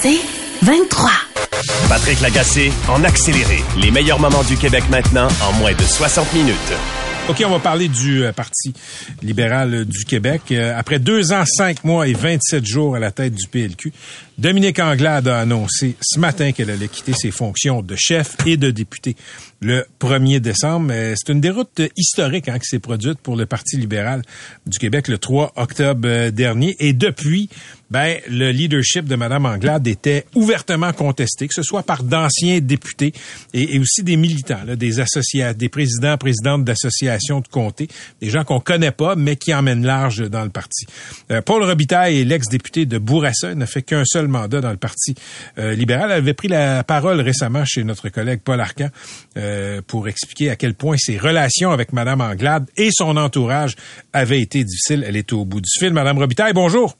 C'est 23. Patrick Lagacé en accéléré. Les meilleurs moments du Québec maintenant en moins de 60 minutes. OK, on va parler du euh, Parti libéral du Québec. Euh, après deux ans, cinq mois et 27 jours à la tête du PLQ, Dominique Anglade a annoncé ce matin qu'elle allait quitter ses fonctions de chef et de député le 1er décembre. C'est une déroute historique hein, qui s'est produite pour le Parti libéral du Québec le 3 octobre euh, dernier. Et depuis, ben, le leadership de Mme Anglade était ouvertement contesté, que ce soit par d'anciens députés et, aussi des militants, là, des associations, des présidents, présidentes d'associations de comté, des gens qu'on connaît pas, mais qui emmènent large dans le parti. Euh, Paul Robitaille l'ex-député de Bourassa, n'a fait qu'un seul mandat dans le Parti euh, libéral. Elle avait pris la parole récemment chez notre collègue Paul Arcan euh, pour expliquer à quel point ses relations avec Mme Anglade et son entourage avaient été difficiles. Elle est au bout du fil. Madame Robitaille, bonjour.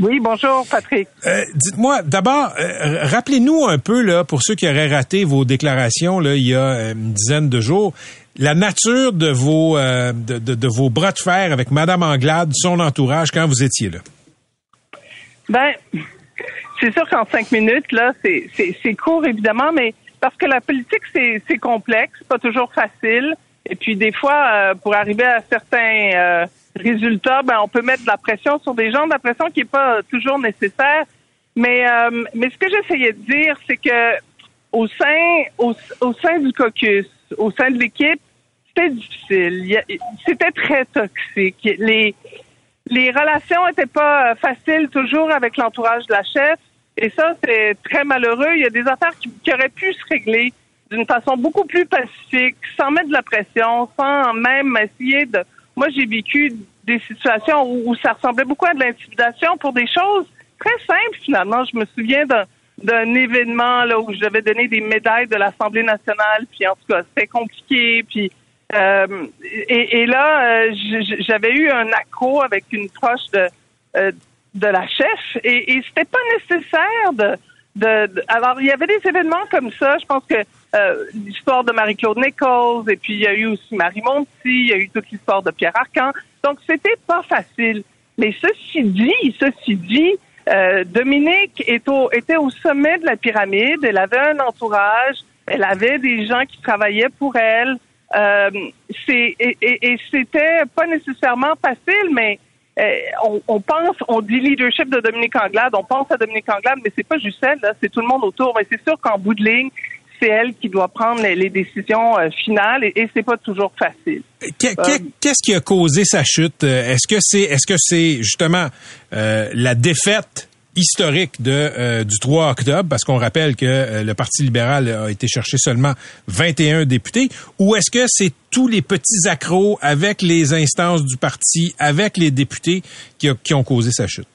Oui, bonjour Patrick. Euh, dites-moi, d'abord, rappelez-nous un peu, là, pour ceux qui auraient raté vos déclarations là, il y a une dizaine de jours, la nature de vos, de, de, vos bras de fer avec Mme Anglade, son entourage, quand vous étiez là. Ben, c'est sûr qu'en cinq minutes, là, c'est court, évidemment, mais parce que la politique, c'est complexe, pas toujours facile. Et puis, des fois, euh, pour arriver à certains euh, résultats, ben, on peut mettre de la pression sur des gens, de la pression qui n'est pas toujours nécessaire. Mais, euh, mais ce que j'essayais de dire, c'est que au sein, au, au, sein du caucus, au sein de l'équipe, c'était difficile. C'était très toxique. Les, les relations n'étaient pas faciles toujours avec l'entourage de la chef. Et ça, c'est très malheureux. Il y a des affaires qui, auraient pu se régler d'une façon beaucoup plus pacifique, sans mettre de la pression, sans même essayer de... Moi, j'ai vécu des situations où, ça ressemblait beaucoup à de l'intimidation pour des choses très simples, finalement. Je me souviens d'un événement là où j'avais donné des médailles de l'Assemblée nationale, puis en tout cas, c'était compliqué, puis... Euh, et, là, euh, j'avais eu un accro avec une proche de, euh, de la chef. Et, et c'était pas nécessaire de, de, alors il y avait des événements comme ça. Je pense que euh, l'histoire de Marie-Claude Nichols et puis il y a eu aussi Marie Monti il y a eu toute l'histoire de Pierre Arcan. Donc c'était pas facile. Mais ceci dit ceci dit euh, Dominique est au, était au sommet de la pyramide. Elle avait un entourage. Elle avait des gens qui travaillaient pour elle. Euh, c'est et, et, et c'était pas nécessairement facile mais euh, on, pense, on dit leadership de Dominique Anglade, on pense à Dominique Anglade, mais c'est pas juste elle, c'est tout le monde autour. Mais c'est sûr qu'en bout de ligne, c'est elle qui doit prendre les, décisions euh, finales et, et c'est pas toujours facile. Euh, qu'est-ce qui a causé sa chute? Est-ce que c'est est-ce que c'est justement la défaite historique de, euh, du 3 octobre, parce qu'on rappelle que euh, le Parti libéral a été chercher seulement 21 députés, ou est-ce que c'est tous les petits accros avec les instances du parti, avec les députés qui, qui ont causé sa chute?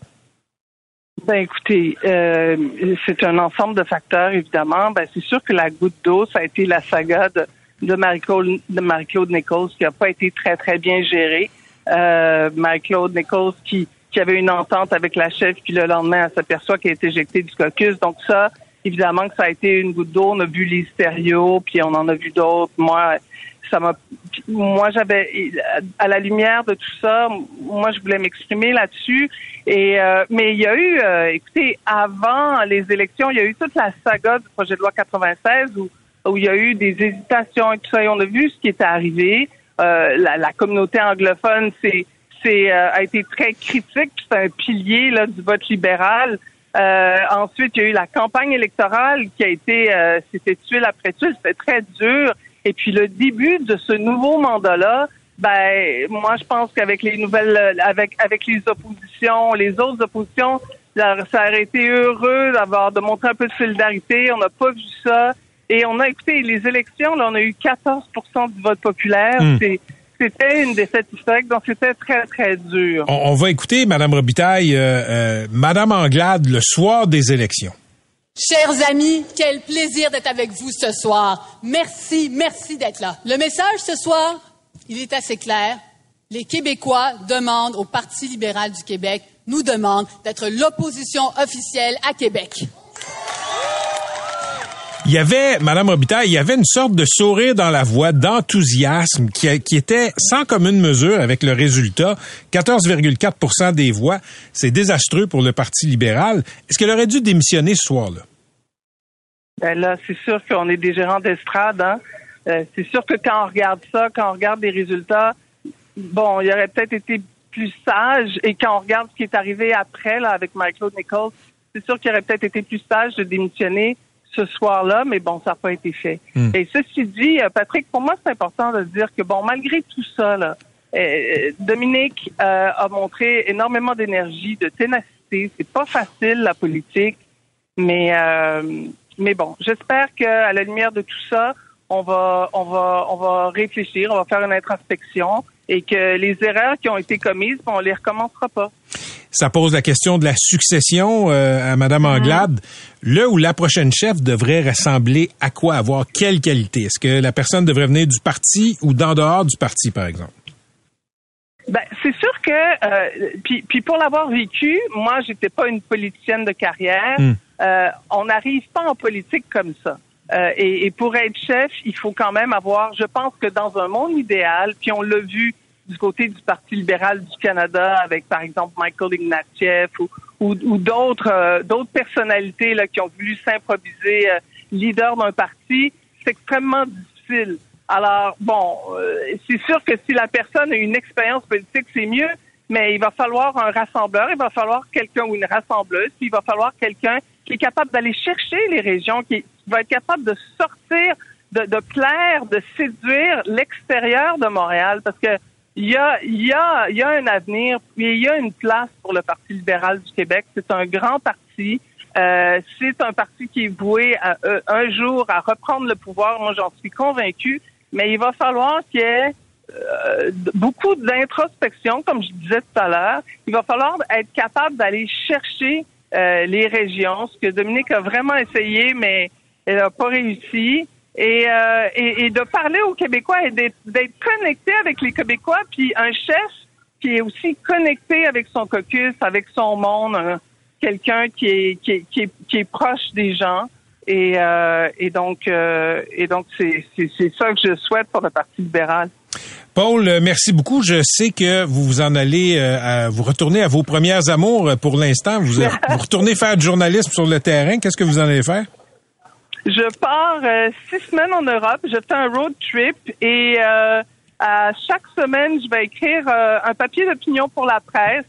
Ben écoutez, euh, c'est un ensemble de facteurs, évidemment. Ben, c'est sûr que la goutte d'eau, ça a été la saga de, de Marie-Claude Marie Nichols qui n'a pas été très, très bien gérée. Marie-Claude Nichols qui qu'il y avait une entente avec la chef, puis le lendemain, elle s'aperçoit qu'elle est éjectée du caucus. Donc ça, évidemment que ça a été une goutte d'eau. On a vu les stéréos, puis on en a vu d'autres. Moi, ça m'a, moi j'avais, à la lumière de tout ça, moi je voulais m'exprimer là-dessus. Et euh, mais il y a eu, euh, écoutez, avant les élections, il y a eu toute la saga du projet de loi 96 où où il y a eu des hésitations et tout ça. Et on a vu ce qui était arrivé. Euh, la, la communauté anglophone s'est euh, a été très critique. C'est un pilier là, du vote libéral. Euh, ensuite, il y a eu la campagne électorale qui a été, euh, c'était tuile après tuile, c'était très dur. Et puis le début de ce nouveau mandat-là, ben moi je pense qu'avec les nouvelles, avec avec les oppositions, les autres oppositions, ça aurait été heureux d'avoir de montrer un peu de solidarité. On n'a pas vu ça. Et on a écouté les élections, là, on a eu 14% du vote populaire. Hmm. C'est c'était une défaite historique, donc c'était très, très dur. On, on va écouter, Madame Robitaille, euh, euh, Madame Anglade, le soir des élections. Chers amis, quel plaisir d'être avec vous ce soir. Merci, merci d'être là. Le message ce soir, il est assez clair. Les Québécois demandent au Parti libéral du Québec, nous demandent d'être l'opposition officielle à Québec. Il y avait, Madame Robitaille, il y avait une sorte de sourire dans la voix, d'enthousiasme qui, qui était sans commune mesure avec le résultat. 14,4% des voix. C'est désastreux pour le Parti libéral. Est-ce qu'elle aurait dû démissionner ce soir-là? Ben là, c'est sûr qu'on est des gérants d'estrade. Hein? Euh, c'est sûr que quand on regarde ça, quand on regarde les résultats, bon, il aurait peut-être été plus sage. Et quand on regarde ce qui est arrivé après là, avec Michael Nichols, c'est sûr qu'il aurait peut-être été plus sage de démissionner ce soir-là, mais bon, ça n'a pas été fait. Hmm. Et ceci dit, euh, Patrick, pour moi, c'est important de dire que, bon, malgré tout ça, là, euh, Dominique euh, a montré énormément d'énergie, de ténacité. C'est pas facile, la politique, mais, euh, mais bon, j'espère qu'à la lumière de tout ça, on va, on va, on va réfléchir, on va faire une introspection et que les erreurs qui ont été commises, on les recommencera pas. Ça pose la question de la succession euh, à Madame Anglade. Le ou la prochaine chef devrait ressembler à quoi, avoir quelle qualité? Est-ce que la personne devrait venir du parti ou d'en dehors du parti, par exemple? Ben, c'est sûr que, euh, puis, puis pour l'avoir vécu, moi, j'étais pas une politicienne de carrière. Hmm. Euh, on n'arrive pas en politique comme ça. Euh, et, et pour être chef, il faut quand même avoir, je pense que dans un monde idéal, puis on l'a vu du côté du Parti libéral du Canada avec, par exemple, Michael Ignatieff ou, ou, ou d'autres euh, d'autres personnalités là, qui ont voulu s'improviser euh, leader d'un parti, c'est extrêmement difficile. Alors, bon, euh, c'est sûr que si la personne a une expérience politique, c'est mieux, mais il va falloir un rassembleur, il va falloir quelqu'un ou une rassembleuse, puis il va falloir quelqu'un qui est capable d'aller chercher les régions, qui va être capable de sortir, de, de plaire, de séduire l'extérieur de Montréal, parce que il y a, il y a, il y a un avenir, il y a une place pour le Parti libéral du Québec. C'est un grand parti. Euh, c'est un parti qui est voué à, euh, un jour à reprendre le pouvoir. Moi, j'en suis convaincu. Mais il va falloir qu'il y ait euh, beaucoup d'introspection, comme je disais tout à l'heure. Il va falloir être capable d'aller chercher euh, les régions, ce que Dominique a vraiment essayé, mais elle n'a pas réussi. Et, euh, et, et de parler aux Québécois et d'être connecté avec les Québécois, puis un chef qui est aussi connecté avec son caucus, avec son monde, un- quelqu'un qui est, qui, est, qui, est, qui est proche des gens. Et, euh, et donc, euh, et donc c'est ça que je souhaite pour le Parti libéral. Paul, euh, merci beaucoup. Je sais que vous vous en allez, euh, à- vous retourner à vos premières amours euh, pour l'instant. Vous, vous retournez faire du journalisme sur le terrain. Qu'est-ce que vous en allez faire? Je pars euh, six semaines en Europe. Je fais un road trip et euh, à chaque semaine, je vais écrire euh, un papier d'opinion pour la presse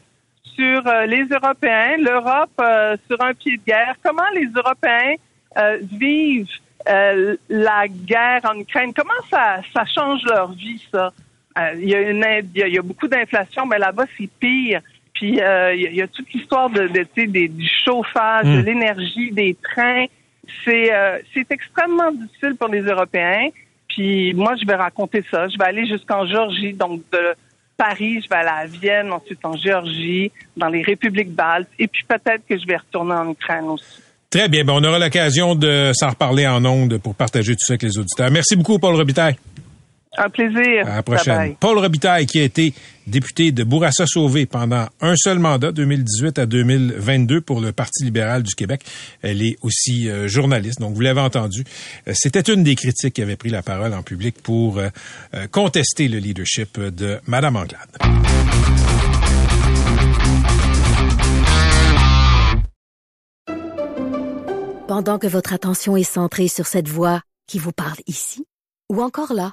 sur euh, les Européens, l'Europe euh, sur un pied de guerre. Comment les Européens euh, vivent euh, la guerre en Ukraine? Comment ça, ça change leur vie, ça? Euh, Il y, a une il y a- il y a beaucoup d'inflation, mais là-bas, c'est pire. Puis euh, il y, a- toute l'histoire de, de, tu sais, des, du chauffage, de Mm. l'énergie, des trains. C'est euh, c'est extrêmement difficile pour les Européens. Puis moi, je vais raconter ça. Je vais aller jusqu'en Géorgie, donc de Paris, je vais aller à Vienne, ensuite en Géorgie, dans les républiques baltes, et puis peut-être que je vais retourner en Ukraine aussi. Très bien. Ben, on aura l'occasion de s'en reparler en ondes pour partager tout ça avec les auditeurs. Merci beaucoup, Paul Robitaille. Un plaisir. À la prochaine. Bye bye. Paul Robitaille, qui a été député de Bourassa-Sauvé pendant un seul mandat, 2018 à 2022, pour le Parti libéral du Québec. Elle est aussi euh, journaliste, donc vous l'avez entendu. Euh, C'était une des critiques qui avait pris la parole en public pour euh, euh, contester le leadership de Madame Anglade. Pendant que votre attention est centrée sur cette voix qui vous parle ici, ou encore là,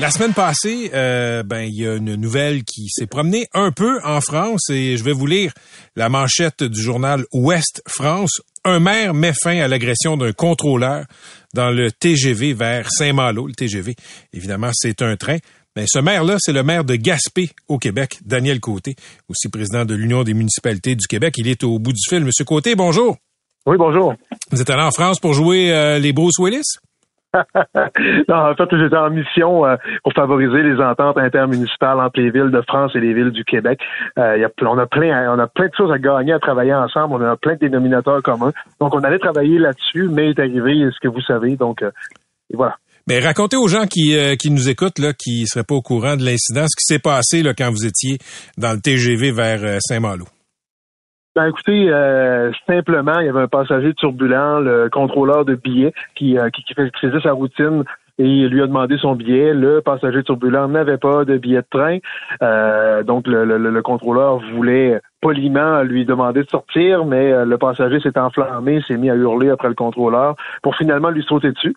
La semaine passée, euh, ben il y a une nouvelle qui s'est promenée un peu en France et je vais vous lire la manchette du journal Ouest France. Un maire met fin à l'agression d'un contrôleur dans le TGV vers Saint-Malo. Le TGV, évidemment, c'est un train. Mais ce maire-là, c'est le maire de Gaspé au Québec, Daniel Côté, aussi président de l'Union des municipalités du Québec. Il est au bout du fil. Monsieur Côté, bonjour. Oui, bonjour. Vous êtes allé en France pour jouer euh, les Bruce Willis? Non, en fait, j'étais en mission euh, pour favoriser les ententes intermunicipales entre les villes de France et les villes du Québec. Euh, on a plein, on a plein de choses à gagner à travailler ensemble. On a plein de dénominateurs communs. Donc, on allait travailler là-dessus, mais est arrivé ce que vous savez. Donc, et voilà. Mais racontez aux gens qui, euh, qui nous écoutent, là, qui seraient pas au courant de l'incident, ce qui s'est passé là, quand vous étiez dans le TGV vers euh, Saint-Malo. Ben écoutez, euh, simplement, il y avait un passager turbulent, le contrôleur de billets, qui, qui, faisait sa routine et lui a demandé son billet. Le passager turbulent n'avait pas de billet de train. donc le, le, le, contrôleur voulait poliment lui demander de sortir, mais le passager s'est enflammé, s'est mis à hurler après le contrôleur pour finalement lui sauter dessus.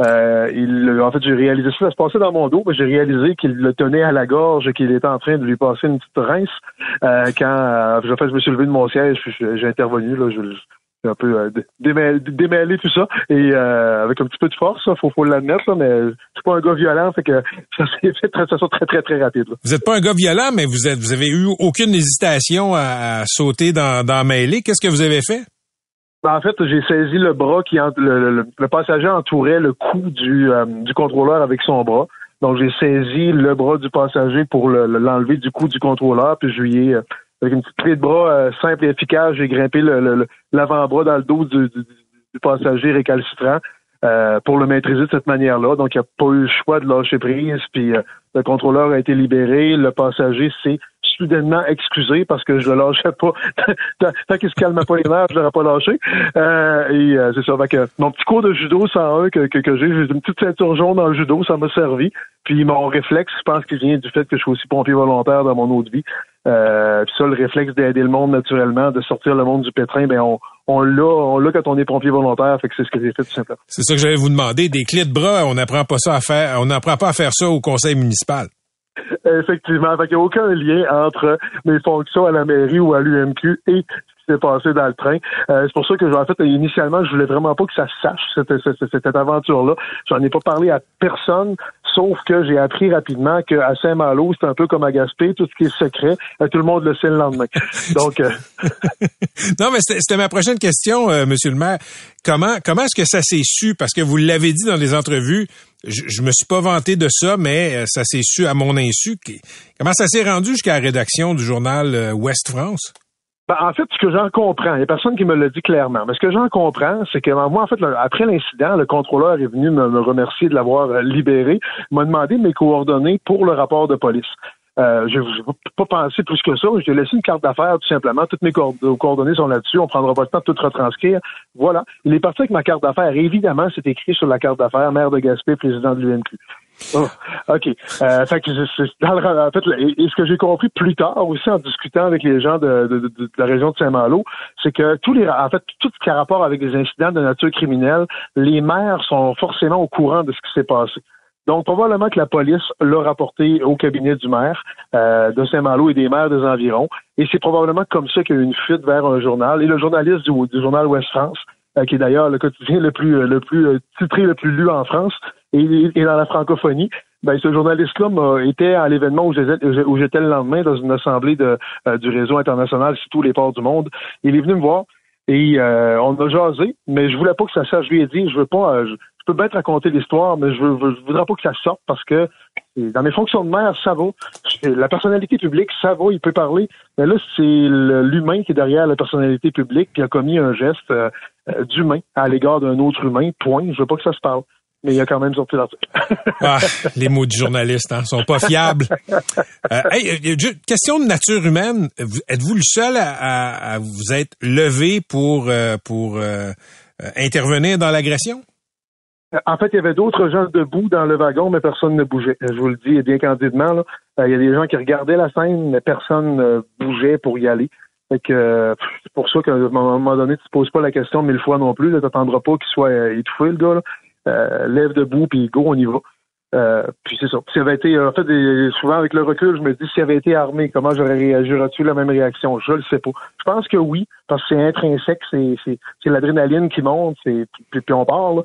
Euh, il, en fait, j'ai réalisé ça, ça se passait dans mon dos, mais j'ai réalisé qu'il le tenait à la gorge et qu'il était en train de lui passer une petite rince. Euh, quand euh, je, fait, je me suis levé de mon siège, j'ai intervenu, là, je, j'ai un peu euh, démêlé, tout ça, et euh, avec un petit peu de force, faut, faut l'admettre, mais je suis pas un gars violent, fait que ça s'est fait très, ça très, très, très rapide. Vous n'êtes pas un gars violent, mais vous êtes, vous avez eu aucune hésitation à, sauter dans, dans. Qu'est-ce que vous avez fait? Ben, en fait, j'ai saisi le bras qui le, le, passager entourait le cou du, euh, du contrôleur avec son bras. Donc j'ai saisi le bras du passager pour l'enlever du cou du contrôleur, puis je lui ai, euh, avec une petite clé de bras euh, simple et efficace, j'ai grimpé l'avant-bras dans le dos du, du, passager récalcitrant pour le maîtriser de cette manière-là. Donc il n'a pas eu le choix de lâcher prise, puis le contrôleur a été libéré, le passager s'est soudainement excusé parce que je le lâchais pas. Tant qu'il se calme pas les nerfs, je l'aurais pas lâché. Euh, et euh, c'est ça. que mon petit cours de judo 101 que, que, que j'ai, j'ai une petite ceinture jaune dans le judo, ça m'a servi. Puis mon réflexe, je pense qu'il vient du fait que je suis aussi pompier volontaire dans mon autre vie. Euh, puis ça, le réflexe d'aider le monde naturellement, de sortir le monde du pétrin, ben on, on l'a, on l'a quand on est pompier volontaire, fait que c'est ce que j'ai fait tout simplement. C'est ça que j'allais vous demander. Des clés de bras, on n'apprend pas ça à faire, on n'apprend pas à faire ça au conseil municipal. Effectivement. Fait qu'il n'y a aucun lien entre mes fonctions à la mairie ou à l'UMQ et ce qui s'est passé dans le train. Euh, c'est pour ça que, en fait, initialement, je voulais vraiment pas que ça se sache, cette, cette, cette aventure-là. J'en ai pas parlé à personne, sauf que j'ai appris rapidement qu'à Saint-Malo, c'est un peu comme à Gaspé, tout ce qui est secret, euh, tout le monde le sait le lendemain. Donc... Euh, non, mais c'était ma prochaine question, Monsieur le maire. Comment, comment est-ce que ça s'est su? Parce que vous l'avez dit dans les entrevues, je, je me suis pas vanté de ça, mais euh, ça s'est su à mon insu. Comment ça s'est rendu jusqu'à la rédaction du journal euh, Ouest France? Ben, en fait, ce que j'en comprends, il n'y a personne qui me l'a dit clairement, mais ce que j'en comprends, c'est que moi, en fait, après l'incident, le contrôleur est venu me, me remercier de l'avoir euh, libéré, m'a demandé mes coordonnées pour le rapport de police. Euh, je n'ai pas pensé plus que ça. J'ai laissé une carte d'affaires, tout simplement. Toutes mes coordonnées sont là-dessus. On prendra pas le temps de tout retranscrire. Voilà. Il est parti avec ma carte d'affaires. Évidemment, c'est écrit sur la carte d'affaires, maire de Gaspé, président de l'UMQ. Oh, OK. Euh, fait que en fait, et, ce que j'ai compris plus tard aussi en discutant avec les gens de, la région de Saint-Malo, c'est que tous les en fait, tout ce qui a rapport avec des incidents de nature criminelle, les maires sont forcément au courant de ce qui s'est passé. Donc, probablement que la police l'a rapporté au cabinet du maire euh, de Saint-Malo et des maires des environs. Et c'est probablement comme ça qu'il y a eu une fuite vers un journal. Et le journaliste du, journal Ouest France, euh, qui est d'ailleurs le quotidien le plus le plus euh, titré, le plus lu en France, et, dans la francophonie, ben, ce journaliste-là était à l'événement où j'étais le lendemain dans une assemblée de, du réseau international sur tous les ports du monde. Il est venu me voir et on a jasé, mais je voulais pas que ça sache. Je lui ai dit, je veux pas, je peux bien te raconter l'histoire, mais je ne voudrais pas que ça sorte parce que dans mes fonctions de maire, ça va. La personnalité publique, ça va, il peut parler. Mais là, c'est l'humain qui est derrière la personnalité publique qui a commis un geste euh, euh, d'humain à l'égard d'un autre humain. Point. Je veux pas que ça se parle. Mais il a quand même sorti l'article. ah, les mots du journaliste hein, sont pas fiables. Euh, question de nature humaine. Êtes-vous le seul à, vous être levé pour, pour intervenir dans l'agression? Euh, en fait, il y avait d'autres gens debout dans le wagon, mais personne ne bougeait. Je vous le dis bien candidement. Là. Euh, il y a des gens qui regardaient la scène, mais personne ne bougeait pour y aller. Fait que c'est pour ça qu'à un moment donné, tu te poses pas la question mille fois non plus. Tu n'attendras pas qu'il soit euh, étouffé, le gars. Là. Lève debout, puis go, on y va. Euh, puis c'est ça. S'il avait été, en fait, souvent avec le recul, je me dis s'il avait été armé, comment j'aurais réagi? J'aurais-tu la même réaction? Je le sais pas. Je pense que oui, parce que c'est intrinsèque, c'est, c'est, c'est l'adrénaline qui monte, c'est, puis, puis on parle.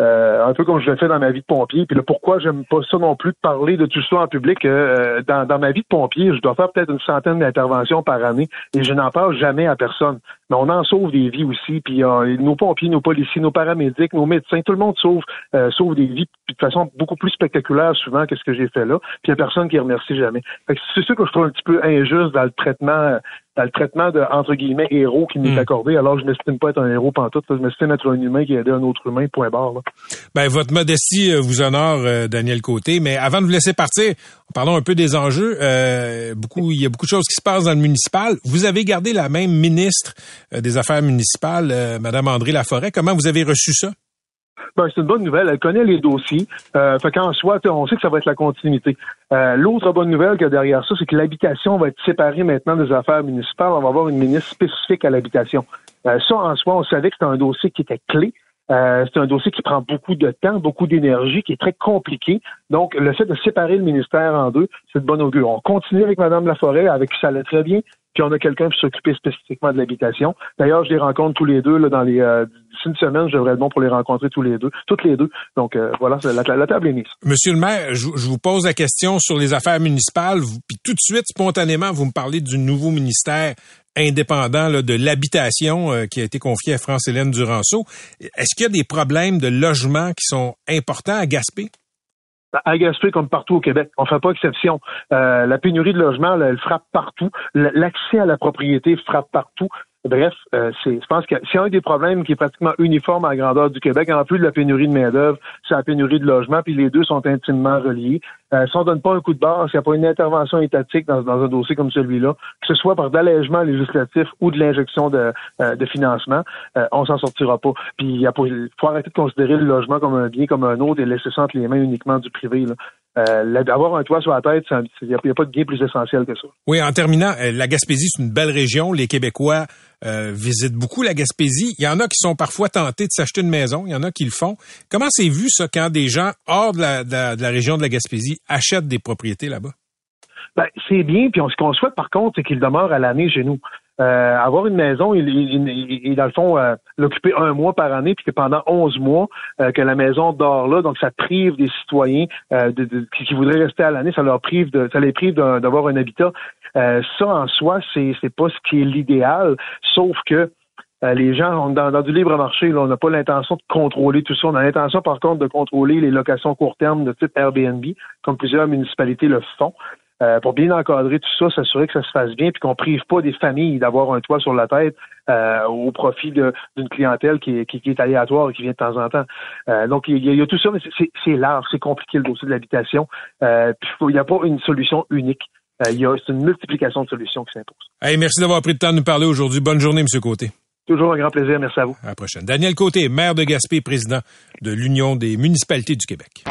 Euh, un peu comme je l'ai fait dans ma vie de pompier. Puis là, pourquoi j'aime pas ça non plus de parler de tout ça en public? Euh, dans, dans ma vie de pompier, je dois faire peut-être une centaine d'interventions par année et je n'en parle jamais à personne. Mais on en sauve des vies aussi. Puis euh, nos pompiers, nos policiers, nos paramédics, nos médecins, tout le monde sauve, sauve des vies de façon beaucoup plus spectaculaire souvent que ce que j'ai fait là. Puis il n'y a personne qui remercie jamais. C'est ça que je trouve un petit peu injuste dans le traitement dans le traitement de, entre guillemets, héros qui m'est hmm. accordé. Alors, je m'estime pas être un héros pantoute. Je m'estime être un humain qui a aidé un autre humain, point barre. Là. Ben, votre modestie euh, vous honore, euh, Daniel Côté. Mais avant de vous laisser partir, parlons un peu des enjeux. Euh, beaucoup, il y a beaucoup de choses qui se passent dans le municipal. Vous avez gardé la même ministre des Affaires municipales, Madame André Laforêt. Comment vous avez reçu ça? Ben, c'est une bonne nouvelle. Elle connaît les dossiers. Euh, fait qu'en soi, on sait que ça va être la continuité. Euh, l'autre bonne nouvelle qu'il y a derrière ça, c'est que l'habitation va être séparée maintenant des affaires municipales. On va avoir une ministre spécifique à l'habitation. Euh, ça, en soi, on savait que c'était un dossier qui était clé. Euh, c'est un dossier qui prend beaucoup de temps, beaucoup d'énergie, qui est très compliqué. Donc, le fait de séparer le ministère en deux, c'est de bon augure. On continue avec Mme Laforêt, avec qui ça allait très bien puis on a quelqu'un pour s'occuper spécifiquement de l'habitation. D'ailleurs, je les rencontre tous les deux là, dans les euh, une semaine, je devrais être bon pour les rencontrer tous les deux, toutes les deux. Donc euh, voilà, la, table est mise. Monsieur le maire, je, vous pose la question sur les affaires municipales, puis tout de suite, spontanément, vous me parlez du nouveau ministère indépendant de l'habitation euh, qui a été confié à France-Hélène Duranceau. Est-ce qu'il y a des problèmes de logement qui sont importants à Gaspé? à Gaspé comme partout au Québec. On fait pas exception. Euh, la pénurie de logement, elle frappe partout. L'accès à la propriété frappe partout. Bref, euh, je pense que c'est un des problèmes qui est pratiquement uniforme à la grandeur du Québec. En plus de la pénurie de main-d'œuvre, c'est la pénurie de logement, puis les deux sont intimement reliés. Euh, si on donne pas un coup de barre, s'il n'y a pas une intervention étatique dans, un dossier comme celui-là, que ce soit par d'allègement législatif ou de l'injection de, euh, de financement, euh, on s'en sortira pas. Puis il faut arrêter de considérer le logement comme un bien comme un autre et laisser ça entre les mains uniquement du privé. Là. Euh, avoir un toit sur la tête, il n'y a, pas de bien plus essentiel que ça. Oui, en terminant, euh, la Gaspésie, c'est une belle région. Les Québécois euh, visitent beaucoup la Gaspésie. Il y en a qui sont parfois tentés de s'acheter une maison. Il y en a qui le font. Comment c'est vu, ça, quand des gens hors de la, de la région de la Gaspésie achètent des propriétés là-bas? Ben, c'est bien, puis on, ce qu'on souhaite par contre, c'est qu'ils demeurent à l'année chez nous. Euh, avoir une maison, il, il, dans le fond, euh, l'occuper un mois par année, puis que pendant 11 mois, euh, que la maison dort là, donc ça prive des citoyens de, qui, voudraient rester à l'année, ça leur prive de, ça les prive d'avoir un habitat. ça en soi, c'est c'est pas ce qui est l'idéal, sauf que les gens, dans, dans, du libre marché, là, on n'a pas l'intention de contrôler tout ça. On a l'intention, par contre, de contrôler les locations court terme de type Airbnb, comme plusieurs municipalités le font. Euh, pour bien encadrer tout ça, s'assurer que ça se fasse bien, puis qu'on prive pas des familles d'avoir un toit sur la tête euh, au profit d'une clientèle qui est, qui, est, aléatoire et qui vient de temps en temps. Euh, donc, il y, a, tout ça, mais c'est large, c'est compliqué le dossier de l'habitation. il n'y a pas une solution unique. il y a une multiplication de solutions qui s'impose. Hey, merci d'avoir pris le temps de nous parler aujourd'hui. Bonne journée, M. Côté. Toujours un grand plaisir. Merci à vous. À la prochaine. Daniel Côté, maire de Gaspé, président de l'Union des municipalités du Québec.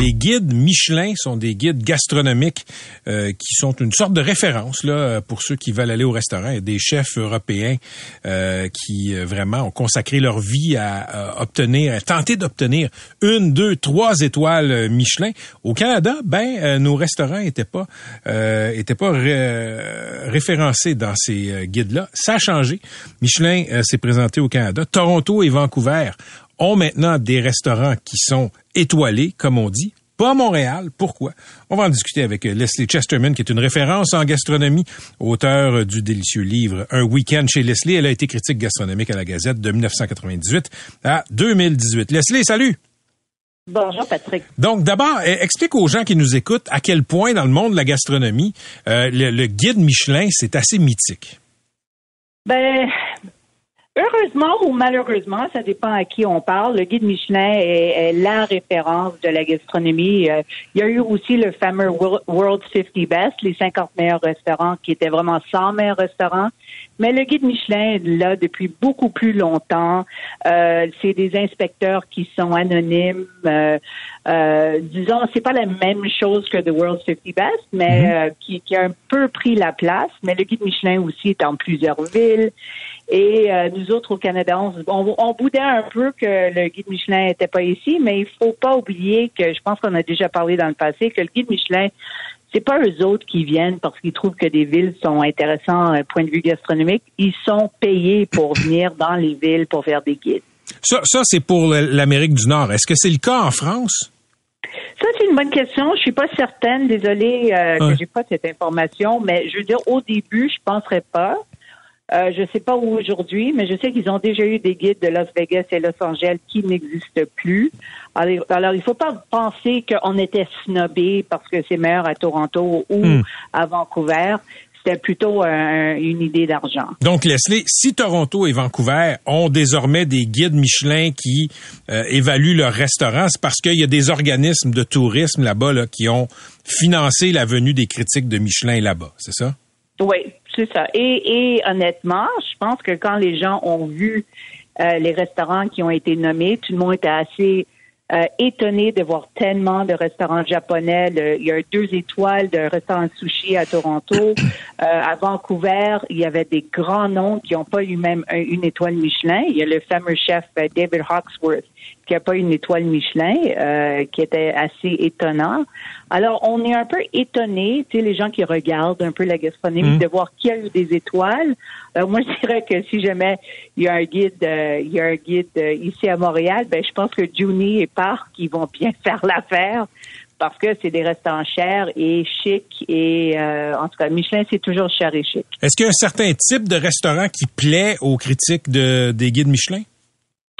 Les guides Michelin sont des guides gastronomiques euh, qui sont une sorte de référence là pour ceux qui veulent aller au restaurant. Des chefs européens euh, qui euh, vraiment ont consacré leur vie à, obtenir, à tenter d'obtenir une, deux, trois étoiles Michelin. Au Canada, ben nos restaurants étaient pas étaient pas référencés dans ces guides-là. Ça a changé. Michelin s'est présenté au Canada. Toronto et Vancouver ont maintenant des restaurants qui sont étoilés, comme on dit. Pas à Montréal. Pourquoi? On va en discuter avec euh, Leslie Chesterman, qui est une référence en gastronomie, auteur du délicieux livre Un week-end chez Leslie. Elle a été critique gastronomique à la Gazette de 1998 à 2018. Leslie, salut! Bonjour Patrick. Donc d'abord, e, explique aux gens qui nous écoutent à quel point dans le monde de la gastronomie, euh, le, le, guide Michelin, c'est assez mythique. Ben, Heureusement ou malheureusement, ça dépend à qui on parle. Le guide Michelin est, la référence de la gastronomie. Euh, il y a eu aussi le fameux World 50 Best, les 50 meilleurs restaurants, qui étaient vraiment 100 meilleurs restaurants. Mais le guide Michelin est là depuis beaucoup plus longtemps. Euh, c'est des inspecteurs qui sont anonymes. Euh, euh, disons, c'est pas la même chose que The World 50 Best, mais mm-hmm. qui, qui a un peu pris la place. Mais le guide Michelin aussi est en plusieurs villes. Et euh, nous autres au Canada, on, on, on, boudait un peu que le guide Michelin n'était pas ici, mais il faut pas oublier que je pense qu'on a déjà parlé dans le passé que le guide Michelin c'est pas eux autres qui viennent parce qu'ils trouvent que des villes sont intéressantes d'un point de vue gastronomique. Ils sont payés pour venir dans les villes pour faire des guides. Ça, ça c'est pour l'Amérique du Nord. Est-ce que c'est le cas en France? Ça, c'est une bonne question. Je suis pas certaine. Désolée euh, que j'ai pas cette information, mais je veux dire, au début, je penserais pas. Euh, je sais pas où aujourd'hui, mais je sais qu'ils ont déjà eu des guides de Las Vegas et Los Angeles qui n'existent plus. Alors, alors il faut pas penser qu'on était snobé parce que c'est meilleur à Toronto ou hmm. à Vancouver. C'était plutôt une idée d'argent. Donc, Leslie, si Toronto et Vancouver ont désormais des guides Michelin qui euh, évaluent leurs restaurants, c'est parce qu'il y a des organismes de tourisme là-bas là, qui ont financé la venue des critiques de Michelin là-bas, c'est ça? Oui, c'est ça. Et, et, honnêtement, je pense que quand les gens ont vu euh, les restaurants qui ont été nommés, tout le monde était assez euh, étonné de voir tellement de restaurants japonais. il y a deux étoiles de restaurants sushi à Toronto. Euh, à Vancouver, il y avait des grands noms qui n'ont pas eu même une étoile Michelin. Il y a le fameux chef euh, David Hawksworth qui n'a pas une étoile Michelin, euh, qui était assez étonnant. Alors, on est un peu étonné, tu sais, les gens qui regardent un peu la gastronomie, mmh. de voir qui a eu des étoiles. Euh, moi, je dirais que si jamais il y a un guide, euh, il y a un guide ici à Montréal, ben, je pense que Juni et Park, ils vont bien faire l'affaire parce que c'est des restaurants chers et chics et en tout cas Michelin c'est toujours cher et chic. Est-ce qu'il y a un certain type de restaurant qui plaît aux critiques de, des guides Michelin?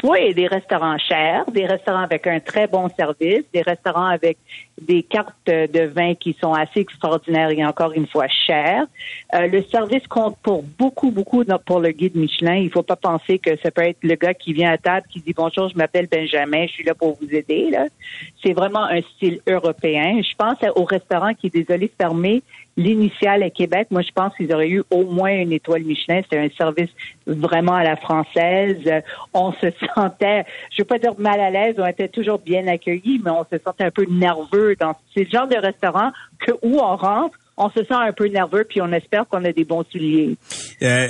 Oui, des restaurants chers, des restaurants avec un très bon service, des restaurants avec des cartes de vin qui sont assez extraordinaires et encore une fois chères. Euh, le service compte pour beaucoup, beaucoup pour le guide Michelin. Il faut pas penser que ça peut être le gars qui vient à table qui dit bonjour, je m'appelle Benjamin, je suis là pour vous aider. C'est vraiment un style européen. Je pense au restaurant qui est désolé fermé l'initiale à Québec, moi, je pense qu'ils auraient eu au moins une étoile Michelin. C'était un service vraiment à la française. On se sentait, je veux pas dire mal à l'aise, on était toujours bien accueillis, mais on se sentait un peu nerveux dans ce genre de restaurant que où on rentre, on se sent un peu nerveux puis on espère qu'on a des bons souliers. Euh,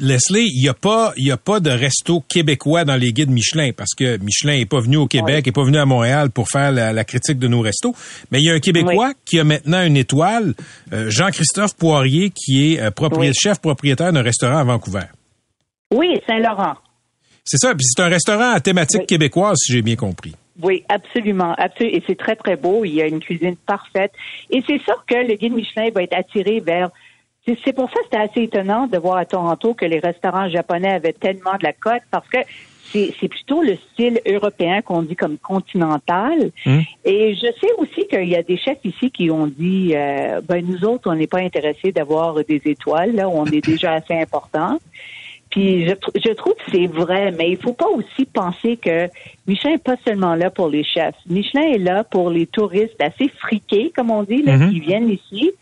Leslie, il n'y a pas il y a pas de resto québécois dans les guides Michelin parce que Michelin est pas venu au Québec, n'est pas venu à Montréal pour faire la, critique de nos restos, mais il y a un Québécois qui a maintenant une étoile, euh, Jean-Christophe Poirier qui est euh, chef propriétaire d'un restaurant à Vancouver. Oui, Saint-Laurent. C'est ça, puis c'est un restaurant à thématique québécoise si j'ai bien compris. Oui, absolument, absolument. Et c'est très, très beau. Il y a une cuisine parfaite. Et c'est sûr que le guide Michelin va être attiré vers c'est pour ça que c'était assez étonnant de voir à Toronto que les restaurants japonais avaient tellement de la cote parce que c'est plutôt le style européen qu'on dit comme continental. Hum. Et je sais aussi qu'il y a des chefs ici qui ont dit, euh, ben nous autres, on n'est pas intéressés d'avoir des étoiles, là, on est déjà assez important. Puis je, je trouve que c'est vrai, mais il faut pas aussi penser que Michelin n'est pas seulement là pour les chefs. Michelin est là pour les touristes assez friqués, comme on dit, là, mm-hmm. qui viennent ici,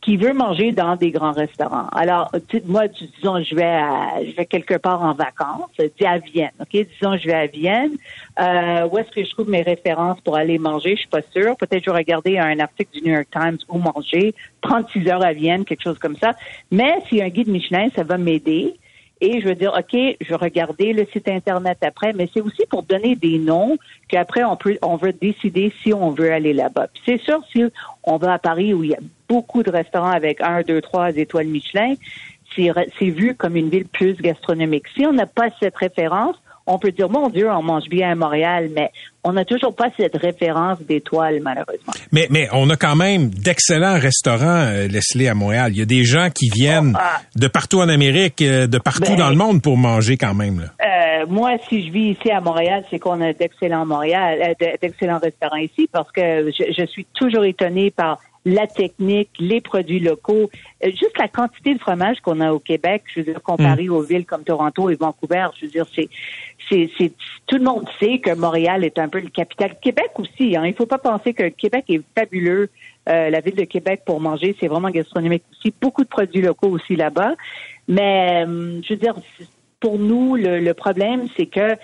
qui veulent manger dans des grands restaurants. Alors, moi, disons, je vais à, je vais quelque part en vacances, dis à Vienne, ok? Disons, je vais à Vienne. Euh, où est-ce que je trouve mes références pour aller manger? Je suis pas sûre. Peut-être je vais regarder un article du New York Times où manger. 36 heures à Vienne, quelque chose comme ça. Mais si un guide Michelin, ça va m'aider. Et je veux dire, OK, je regarder le site Internet après, mais c'est aussi pour donner des noms qu'après, on peut, on veut décider si on veut aller là-bas. C'est sûr, si on va à Paris où il y a beaucoup de restaurants avec un, deux, trois étoiles Michelin, c'est vu comme une ville plus gastronomique. Si on n'a pas cette référence, on peut dire, mon Dieu, on mange bien à Montréal, mais on n'a toujours pas cette référence d'étoiles, malheureusement. Mais, mais on a quand même d'excellents restaurants, euh, Leslie, à Montréal. Il y a des gens qui viennent oh, ah. de partout en Amérique, euh, de partout ben, dans le monde pour manger quand même. Euh, moi, si je vis ici à Montréal, c'est qu'on a d'excellents Montréal, d'excellents restaurants ici, parce que je, je suis toujours étonnée par la technique, les produits locaux, euh, juste la quantité de fromage qu'on a au Québec, je veux dire, comparé mm. aux villes comme Toronto et Vancouver, je veux dire, c'est, c'est, c'est, tout le monde sait que Montréal est un peu le capital. Québec aussi, hein. Il faut pas penser que Québec est fabuleux. Euh, la ville de Québec pour manger, c'est vraiment gastronomique aussi. Beaucoup de produits locaux aussi là-bas. Mais, euh, je veux dire, pour nous, le, problème, c'est que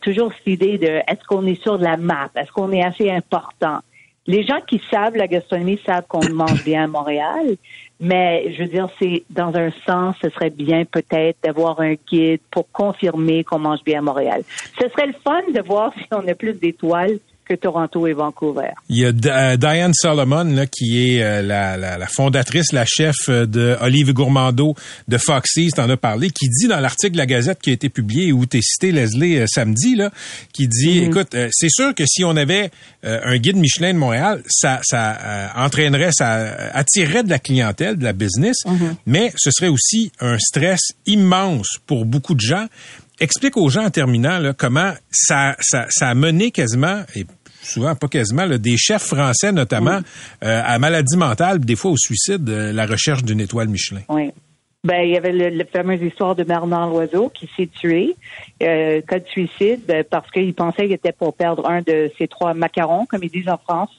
toujours cette idée de est-ce qu'on est sur la map, est-ce qu'on est assez important? Les gens qui savent la gastronomie savent qu'on mange bien à Montréal, Mais je veux dire, c'est dans un sens, ce serait bien peut-être d'avoir un guide pour confirmer qu'on mange bien à Montréal. Ce serait le fun de voir si on a plus d'étoiles que Toronto et Vancouver. Il y a euh, Diane Solomon là, qui est euh, la, la, la, fondatrice, la chef euh, de Olive Gourmando de Foxy, t'en as parlé, qui dit dans l'article de la Gazette qui a été publié où t'es cité Leslie samedi là, qui dit mm-hmm. écoute, c'est sûr que si on avait un guide Michelin de Montréal, ça, ça entraînerait, ça attirerait de la clientèle, de la business, mm-hmm. mais ce serait aussi un stress immense pour beaucoup de gens explique aux gens en terminant là, comment ça, ça, ça a mené quasiment, et souvent pas quasiment, des chefs français notamment, euh, à maladie mentale, des fois au suicide, euh, la recherche d'une étoile Michelin. Oui. Ben, il y avait le, fameuse histoire de Bernard Loiseau qui s'est tué, euh, cas de suicide, ben, parce qu'il pensait qu'il était pour perdre un de ses trois macarons, comme ils disent en France,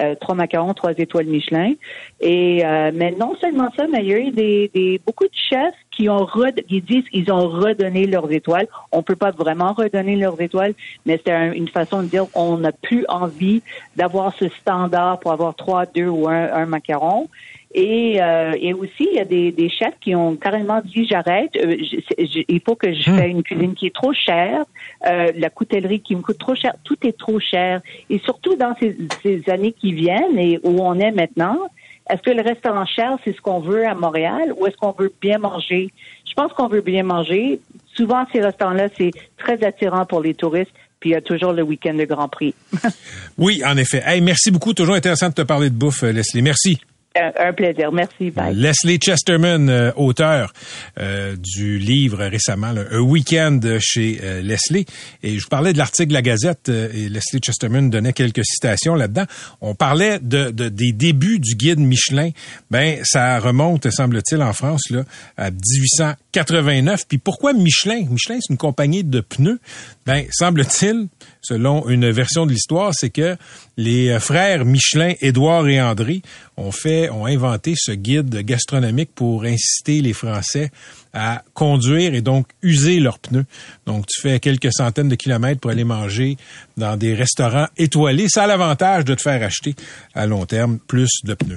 euh, trois macarons, trois étoiles Michelin. Et euh, mais non seulement ça, mais il y a eu des, des beaucoup de chefs qui ont qui disent qu'ils ont redonné leurs étoiles. On peut pas vraiment redonner leurs étoiles, mais c'est une façon de dire qu'on n'a plus envie d'avoir ce standard pour avoir trois, deux ou un, un macaron. Et, euh, et aussi, il y a des, des chefs qui ont carrément dit j'arrête. Euh, il faut que je hmm. fasse une cuisine qui est trop chère, euh, la coutellerie qui me coûte trop cher. Tout est trop cher. Et surtout dans ces, ces années qui viennent et où on est maintenant, est-ce que le restaurant cher, c'est ce qu'on veut à Montréal ou est-ce qu'on veut bien manger? Je pense qu'on veut bien manger. Souvent, ces restaurants-là, c'est très attirant pour les touristes. Puis il y a toujours le week-end de Grand Prix. oui, en effet. Hey, merci beaucoup. Toujours intéressant de te parler de bouffe, Leslie. Merci. Un plaisir. Merci. Bye. Leslie Chesterman, euh, auteur euh, du livre récemment, Un week-end chez euh, Leslie. Et je vous parlais de l'article de la Gazette et Leslie Chesterman donnait quelques citations là-dedans. On parlait de, des débuts du guide Michelin. Ben, ça remonte, semble-t-il, en France, là, à 1889. Puis pourquoi Michelin? Michelin, c'est une compagnie de pneus. Ben, semble-t-il, selon une version de l'histoire, c'est que les frères Michelin, Édouard et André, ont fait, ont inventé ce guide gastronomique pour inciter les Français à conduire et donc user leurs pneus. Donc, tu fais quelques centaines de kilomètres pour aller manger dans des restaurants étoilés. Ça a l'avantage de te faire acheter à long terme plus de pneus.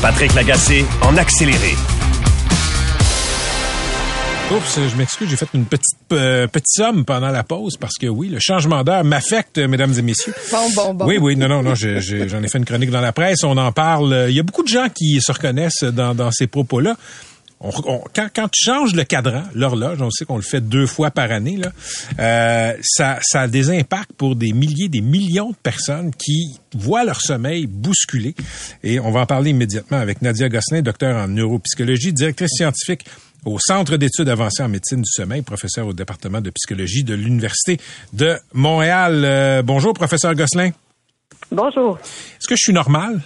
Patrick Lagacé en accéléré. Oups, je m'excuse, j'ai fait une petite euh, petite somme pendant la pause parce que oui, le changement d'heure m'affecte, mesdames et messieurs. Bon, bon, bon. Oui, oui, non, non, non, j'en ai, fait une chronique dans la presse, on en parle. Il y a beaucoup de gens qui se reconnaissent dans, dans ces propos-là. On, quand, quand, tu changes le cadran, l'horloge, on sait qu'on le fait deux fois par année, là, euh, ça, ça a des impacts pour des milliers, des millions de personnes qui voient leur sommeil bousculé. Et on va en parler immédiatement avec Nadia Gosselin, docteur en neuropsychologie, directrice scientifique au Centre d'études avancées en médecine du sommeil, professeur au département de psychologie de l'Université de Montréal. Euh, bonjour, professeur Gosselin. Bonjour. Est-ce que je suis normal?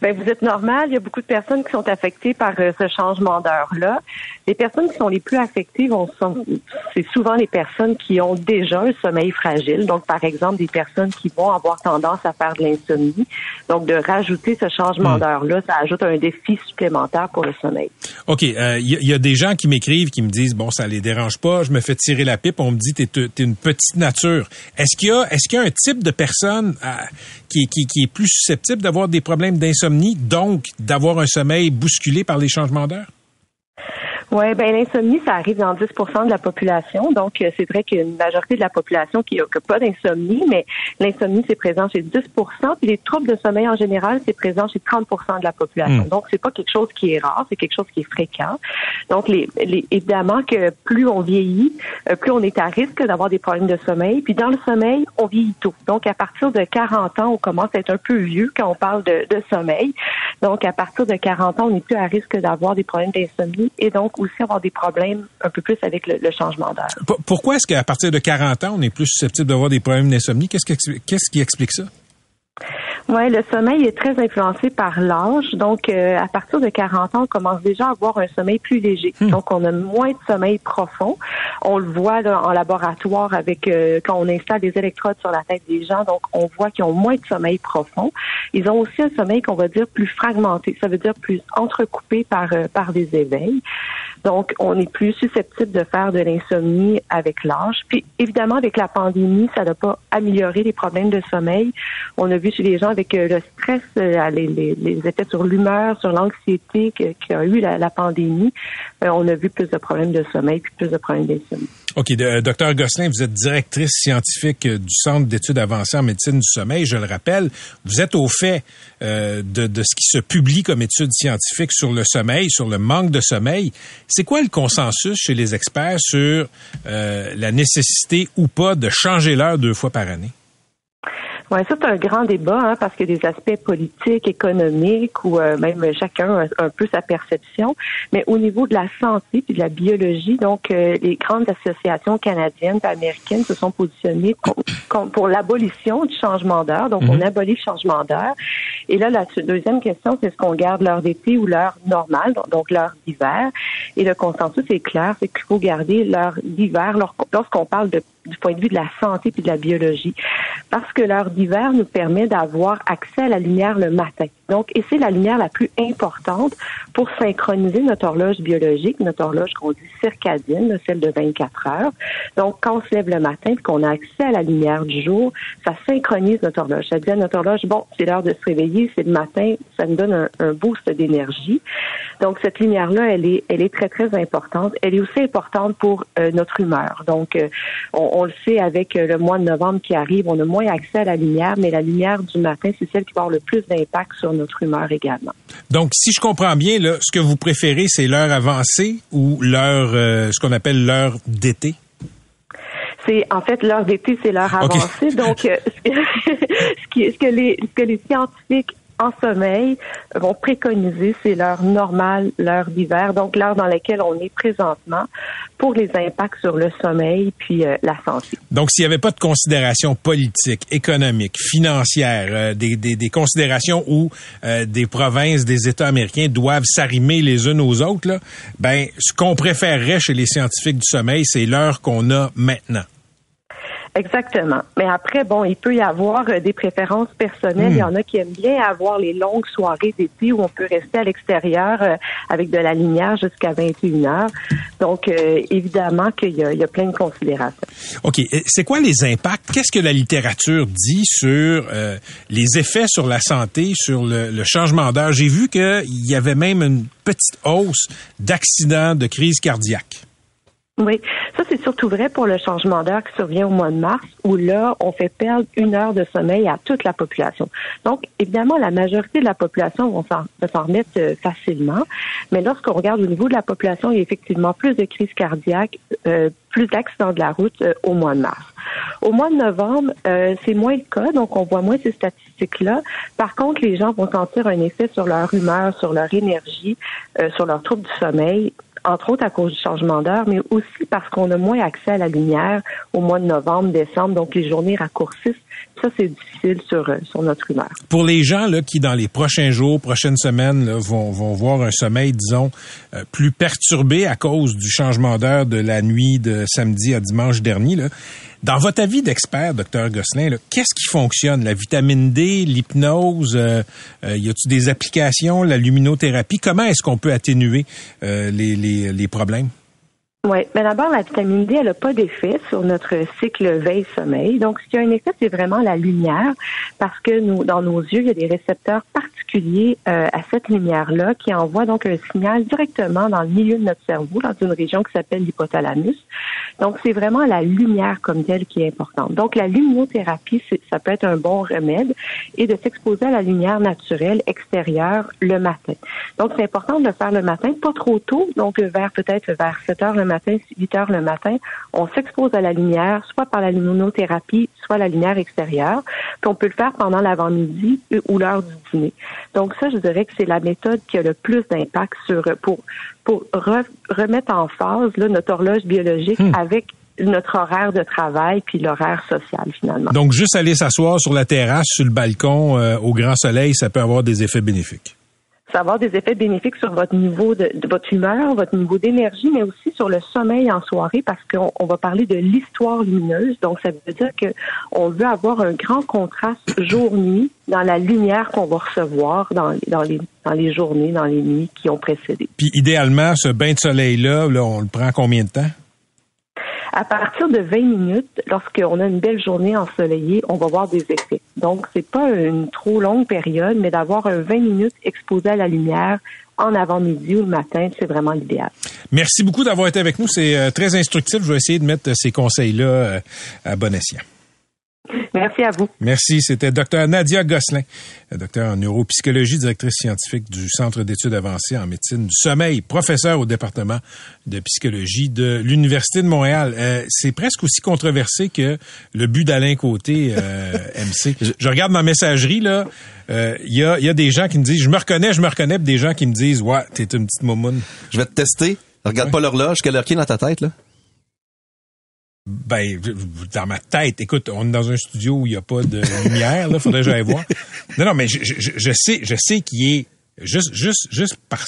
Ben, vous êtes normal. Il y a beaucoup de personnes qui sont affectées par euh, ce changement d'heure-là. Les personnes qui sont les plus affectées vont c'est souvent les personnes qui ont déjà un sommeil fragile. Donc, par exemple, des personnes qui vont avoir tendance à faire de l'insomnie. Donc, de rajouter ce changement hmm. d'heure-là, ça ajoute un défi supplémentaire pour le sommeil. OK. Il euh, y, a des gens qui m'écrivent, qui me disent, bon, ça les dérange pas, je me fais tirer la pipe, on me dit, t'es es une petite nature. Est-ce qu'il y a, est-ce qu'il y a un type de personne euh, qui, qui, qui est plus susceptible d'avoir des problèmes d'insomnie, donc d'avoir un sommeil bousculé par les changements d'heure? Oui, ben l'insomnie, ça arrive dans 10% de la population. Donc, euh, c'est vrai qu'il y a une majorité de la population qui n'a pas d'insomnie, mais l'insomnie, c'est présent chez 10 puis les troubles de sommeil en général, c'est présent chez 30 de la population. Hmm. Donc, c'est pas quelque chose qui est rare, c'est quelque chose qui est fréquent. Donc, les, évidemment que plus on vieillit, euh, plus on est à risque d'avoir des problèmes de sommeil. Puis dans le sommeil, on vieillit tôt. Donc, à partir de 40 ans, on commence à être un peu vieux quand on parle de, de sommeil. Donc, à partir de 40 ans, on n'est plus à risque d'avoir des problèmes d'insomnie et donc aussi avoir des problèmes un peu plus avec le, changement d'heure. Pourquoi est-ce qu'à partir de 40 ans, on est plus susceptible d'avoir des problèmes d'insomnie? Qu'est-ce qui explique ça? Oui, le sommeil est très influencé par l'âge. Donc, euh, à partir de 40 ans, on commence déjà à avoir un sommeil plus léger. Hmm. Donc, on a moins de sommeil profond. On le voit en laboratoire avec euh, quand on installe des électrodes sur la tête des gens. Donc, on voit qu'ils ont moins de sommeil profond. Ils ont aussi un sommeil qu'on va dire plus fragmenté. Ça veut dire plus entrecoupé par euh, par des éveils. Donc, on est plus susceptible de faire de l'insomnie avec l'âge. Puis, évidemment, avec la pandémie, ça n'a pas amélioré les problèmes de sommeil. On a vu chez les avec euh, le stress, euh, les, effets sur l'humeur, sur l'anxiété qu'a eu la, pandémie, euh, on a vu plus de problèmes de sommeil puis plus de problèmes d'insomnie. OK. Docteur Gosselin, vous êtes directrice scientifique du Centre d'études avancées en médecine du sommeil. Je le rappelle, vous êtes au fait de, de ce qui se publie comme études scientifiques sur le sommeil, sur le manque de sommeil. C'est quoi le consensus chez les experts sur la nécessité ou pas de changer l'heure deux fois par année? Oui, ça c'est un grand débat hein, parce a des aspects politiques, économiques ou euh, même chacun a un peu sa perception. Mais au niveau de la santé et de la biologie, donc euh, les grandes associations canadiennes et américaines se sont positionnées pour, l'abolition du changement d'heure. Donc on mhm. abolit le changement d'heure. Et là, la deuxième question, c'est est-ce qu'on garde l'heure d'été ou l'heure normale, donc l'heure d'hiver. Et le consensus est clair, c'est qu'il faut garder l'heure d'hiver lorsqu'on parle de du point de vue de la santé et de la biologie. Parce que l'heure d'hiver nous permet d'avoir accès à la lumière le matin. Donc, et c'est la lumière la plus importante pour synchroniser notre horloge biologique, notre horloge qu'on dit circadienne, celle de 24 heures. Donc, quand on se lève le matin et qu'on a accès à la lumière du jour, ça synchronise notre horloge. Ça dit à notre horloge, bon, c'est l'heure de se réveiller, c'est le matin, ça nous donne un, boost d'énergie. Donc, cette lumière-là, elle est, elle est très, très importante. Elle est aussi importante pour euh, notre humeur. Donc, euh, on, le sait avec euh, le mois de novembre qui arrive, on a moins accès à la lumière, mais la lumière du matin, c'est celle qui va avoir le plus d'impact sur notre humeur également. Donc, si je comprends bien, là, ce que vous préférez, c'est l'heure avancée ou l'heure, euh, ce qu'on appelle l'heure d'été? C'est en fait l'heure d'été, c'est l'heure avancée. Donc, euh, ce, que les, ce que les scientifiques en sommeil vont préconiser, c'est l'heure normale, l'heure d'hiver, donc l'heure dans laquelle on est présentement pour les impacts sur le sommeil puis euh, la santé. Donc, s'il n'y avait pas de considérations politiques, économiques, financières, euh, des, des, des, considérations où euh, des provinces, des États américains doivent s'arrimer les unes aux autres, là, ben, ce qu'on préférerait chez les scientifiques du sommeil, c'est l'heure qu'on a maintenant. Exactement. Mais après, bon, il peut y avoir euh, des préférences personnelles. Il y hmm. en a qui aiment bien avoir les longues soirées d'été où on peut rester à l'extérieur euh, avec de la lumière jusqu'à 21 heures. Donc, euh, évidemment qu'il y, y, a plein de considérations. OK. C'est quoi les impacts? Qu'est-ce que la littérature dit sur les effets sur la santé, sur le, le changement d'heure? J'ai vu qu'il y avait même une petite hausse d'accidents, de crises cardiaques. Oui, ça c'est surtout vrai pour le changement d'heure qui survient au mois de mars, où là, on fait perdre une heure de sommeil à toute la population. Donc, évidemment, la majorité de la population va s'en remettre euh, facilement, mais lorsqu'on regarde au niveau de la population, il y a effectivement plus de crises cardiaques, euh, plus d'accidents de la route euh, au mois de mars. Au mois de novembre, c'est moins le cas, donc on voit moins ces statistiques-là. Par contre, les gens vont sentir un effet sur leur humeur, sur leur énergie, sur leur trouble du sommeil entre autres à cause du changement d'heure, mais aussi parce qu'on a moins accès à la lumière au mois de novembre, décembre, donc les journées raccourcissent. Ça, c'est difficile sur, euh, sur notre humeur. Pour les gens là, qui, dans les prochains jours, prochaines semaines, là, vont, vont voir un sommeil, disons, euh, plus perturbé à cause du changement d'heure de la nuit de samedi à dimanche dernier, là, dans votre avis d'expert, docteur Gosselin, qu'est-ce qui fonctionne? La vitamine D, l'hypnose, euh, euh, y a-t-il des applications, la luminothérapie? Comment est-ce qu'on peut atténuer euh, les, problèmes? Oui, mais d'abord, la vitamine D, elle n'a pas d'effet sur notre cycle veille-sommeil. Donc, ce qui a un effet, c'est vraiment la lumière, parce que nous, dans nos yeux, il y a des récepteurs particuliers euh, à cette lumière-là qui envoient donc un signal directement dans le milieu de notre cerveau, dans une région qui s'appelle l'hypothalamus. Donc, c'est vraiment la lumière comme telle qui est importante. Donc, la luminothérapie, ça peut être un bon remède et de s'exposer à la lumière naturelle extérieure le matin. Donc, c'est important de le faire le matin, pas trop tôt, donc vers peut-être vers 7 heures le matin, 8 heures le matin, on s'expose à la lumière, soit par la luminothérapie, soit la lumière extérieure. puis on peut le faire pendant l'avant-midi ou l'heure du dîner. Donc ça, je dirais que c'est la méthode qui a le plus d'impact sur pour pour remettre en phase là, notre horloge biologique hmm. avec notre horaire de travail puis l'horaire social finalement. Donc juste aller s'asseoir sur la terrasse, sur le balcon, euh, au grand soleil, ça peut avoir des effets bénéfiques ça va avoir des effets bénéfiques sur votre niveau de, votre humeur, votre niveau d'énergie, mais aussi sur le sommeil en soirée parce qu'on va parler de l'histoire lumineuse. Donc, ça veut dire que on veut avoir un grand contraste jour-nuit dans la lumière qu'on va recevoir dans, dans, les, dans les journées, dans les nuits qui ont précédé. Puis, idéalement, ce bain de soleil-là, là, on le prend combien de temps? À partir de 20 minutes, lorsqu'on a une belle journée ensoleillée, on va voir des effets. Donc, c'est pas une trop longue période, mais d'avoir un 20 minutes exposé à la lumière en avant-midi ou le matin, c'est vraiment l'idéal. Merci beaucoup d'avoir été avec nous. C'est euh, très instructif. Je vais essayer de mettre ces conseils-là euh, à bon escient. Merci à vous. Merci. C'était Dr. Nadia Gosselin, docteur en neuropsychologie, directrice scientifique du Centre d'études avancées en médecine du sommeil, professeur au département de psychologie de l'Université de Montréal. Euh, c'est presque aussi controversé que le but d'Alain Côté, euh, MC. Je, regarde ma messagerie, là. Il euh, y, a, y, a, des gens qui me disent, je me reconnais, je me reconnais, puis des gens qui me disent, ouais, t'es une petite momoune. Je vais te tester. Regarde pas l'horloge. Quelle heure qui est dans ta tête, là? Ben, dans ma tête, écoute, on est dans un studio où il n'y a pas de lumière, là, faudrait que j'aille voir. Non, non, mais je, je, sais, je sais qu'il est juste, juste, juste par,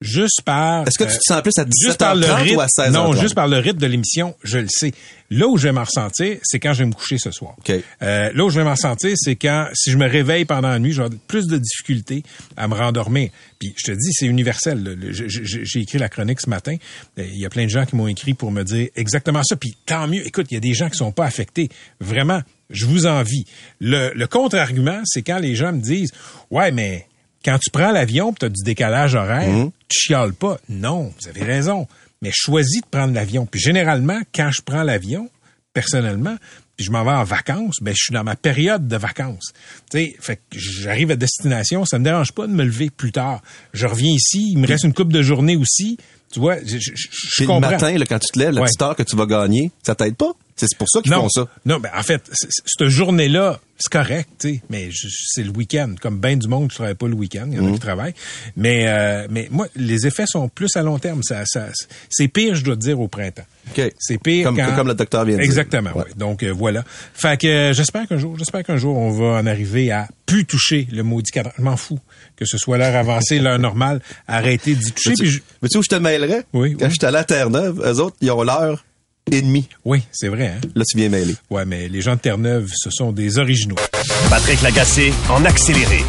juste par. Est-ce que tu te sens plus à 17h30 ou à 16h30? Non, juste par le rythme de l'émission, je le sais. Là où je vais m'en ressentir, c'est quand je vais me coucher ce soir. Okay. Euh, là où je vais m'en ressentir, c'est quand, si je me réveille pendant la nuit, j'aurai plus de difficultés à me rendormir. Puis je te dis, c'est universel. J'ai écrit la chronique ce matin. Euh, il y a plein de gens qui m'ont écrit pour me dire exactement ça. Puis tant mieux. Écoute, il y a des gens qui sont pas affectés. Vraiment, je vous envie. Le, le contre-argument, c'est quand les gens me disent, ouais, mais quand tu prends l'avion, tu as du décalage horaire, mhm. tu chiales pas. Non, vous avez raison. Mais choisis de prendre l'avion. Puis généralement, quand je prends l'avion, personnellement, puis je m'en vais en vacances, ben je suis dans ma période de vacances. Tu sais, fait que j'arrive à destination, ça me dérange pas de me lever plus tard. Je reviens ici, il me reste une coupe de journée aussi. Tu vois, je, je, je le matin, là, quand tu te lèves, la petite heure que tu vas gagner, ça t'aide pas? C'est pour ça qu'ils font ça. Non, ben en fait, cette journée-là, c'est correct, tu sais, mais c'est le week-end. Comme bien du monde qui travaille pas le week-end, il y en a mhm. qui travaillent. Mais, euh, mais moi, les effets sont plus à long terme. Ça, ça, c'est pire, je dois te dire, au printemps. Okay. C'est pire comme, quand... comme le docteur vient de Exactement, dire. Exactement, Donc, euh, voilà. Fait que euh, j'espère qu'un jour, j'espère qu'un jour, on va en arriver à plus toucher le maudit cadran. Je m'en fous que ce soit l'heure avancée, l'heure normale. Arrêtez d'y toucher. Mais tu, je... où je te mêlerais? Oui. Quand j'étais à la Terre-Neuve, eux autres, ils ont l'heure Oui, c'est vrai. Hein? Là, tu viens mêler. Ouais, mais les gens de Terre-Neuve, ce sont des originaux. Patrick Lagacé en accéléré.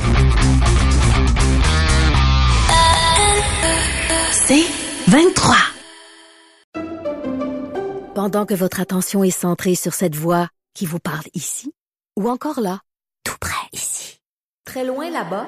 C'est 23. Pendant que votre attention est centrée sur cette voix qui vous parle ici, ou encore là, tout près ici, très loin là-bas,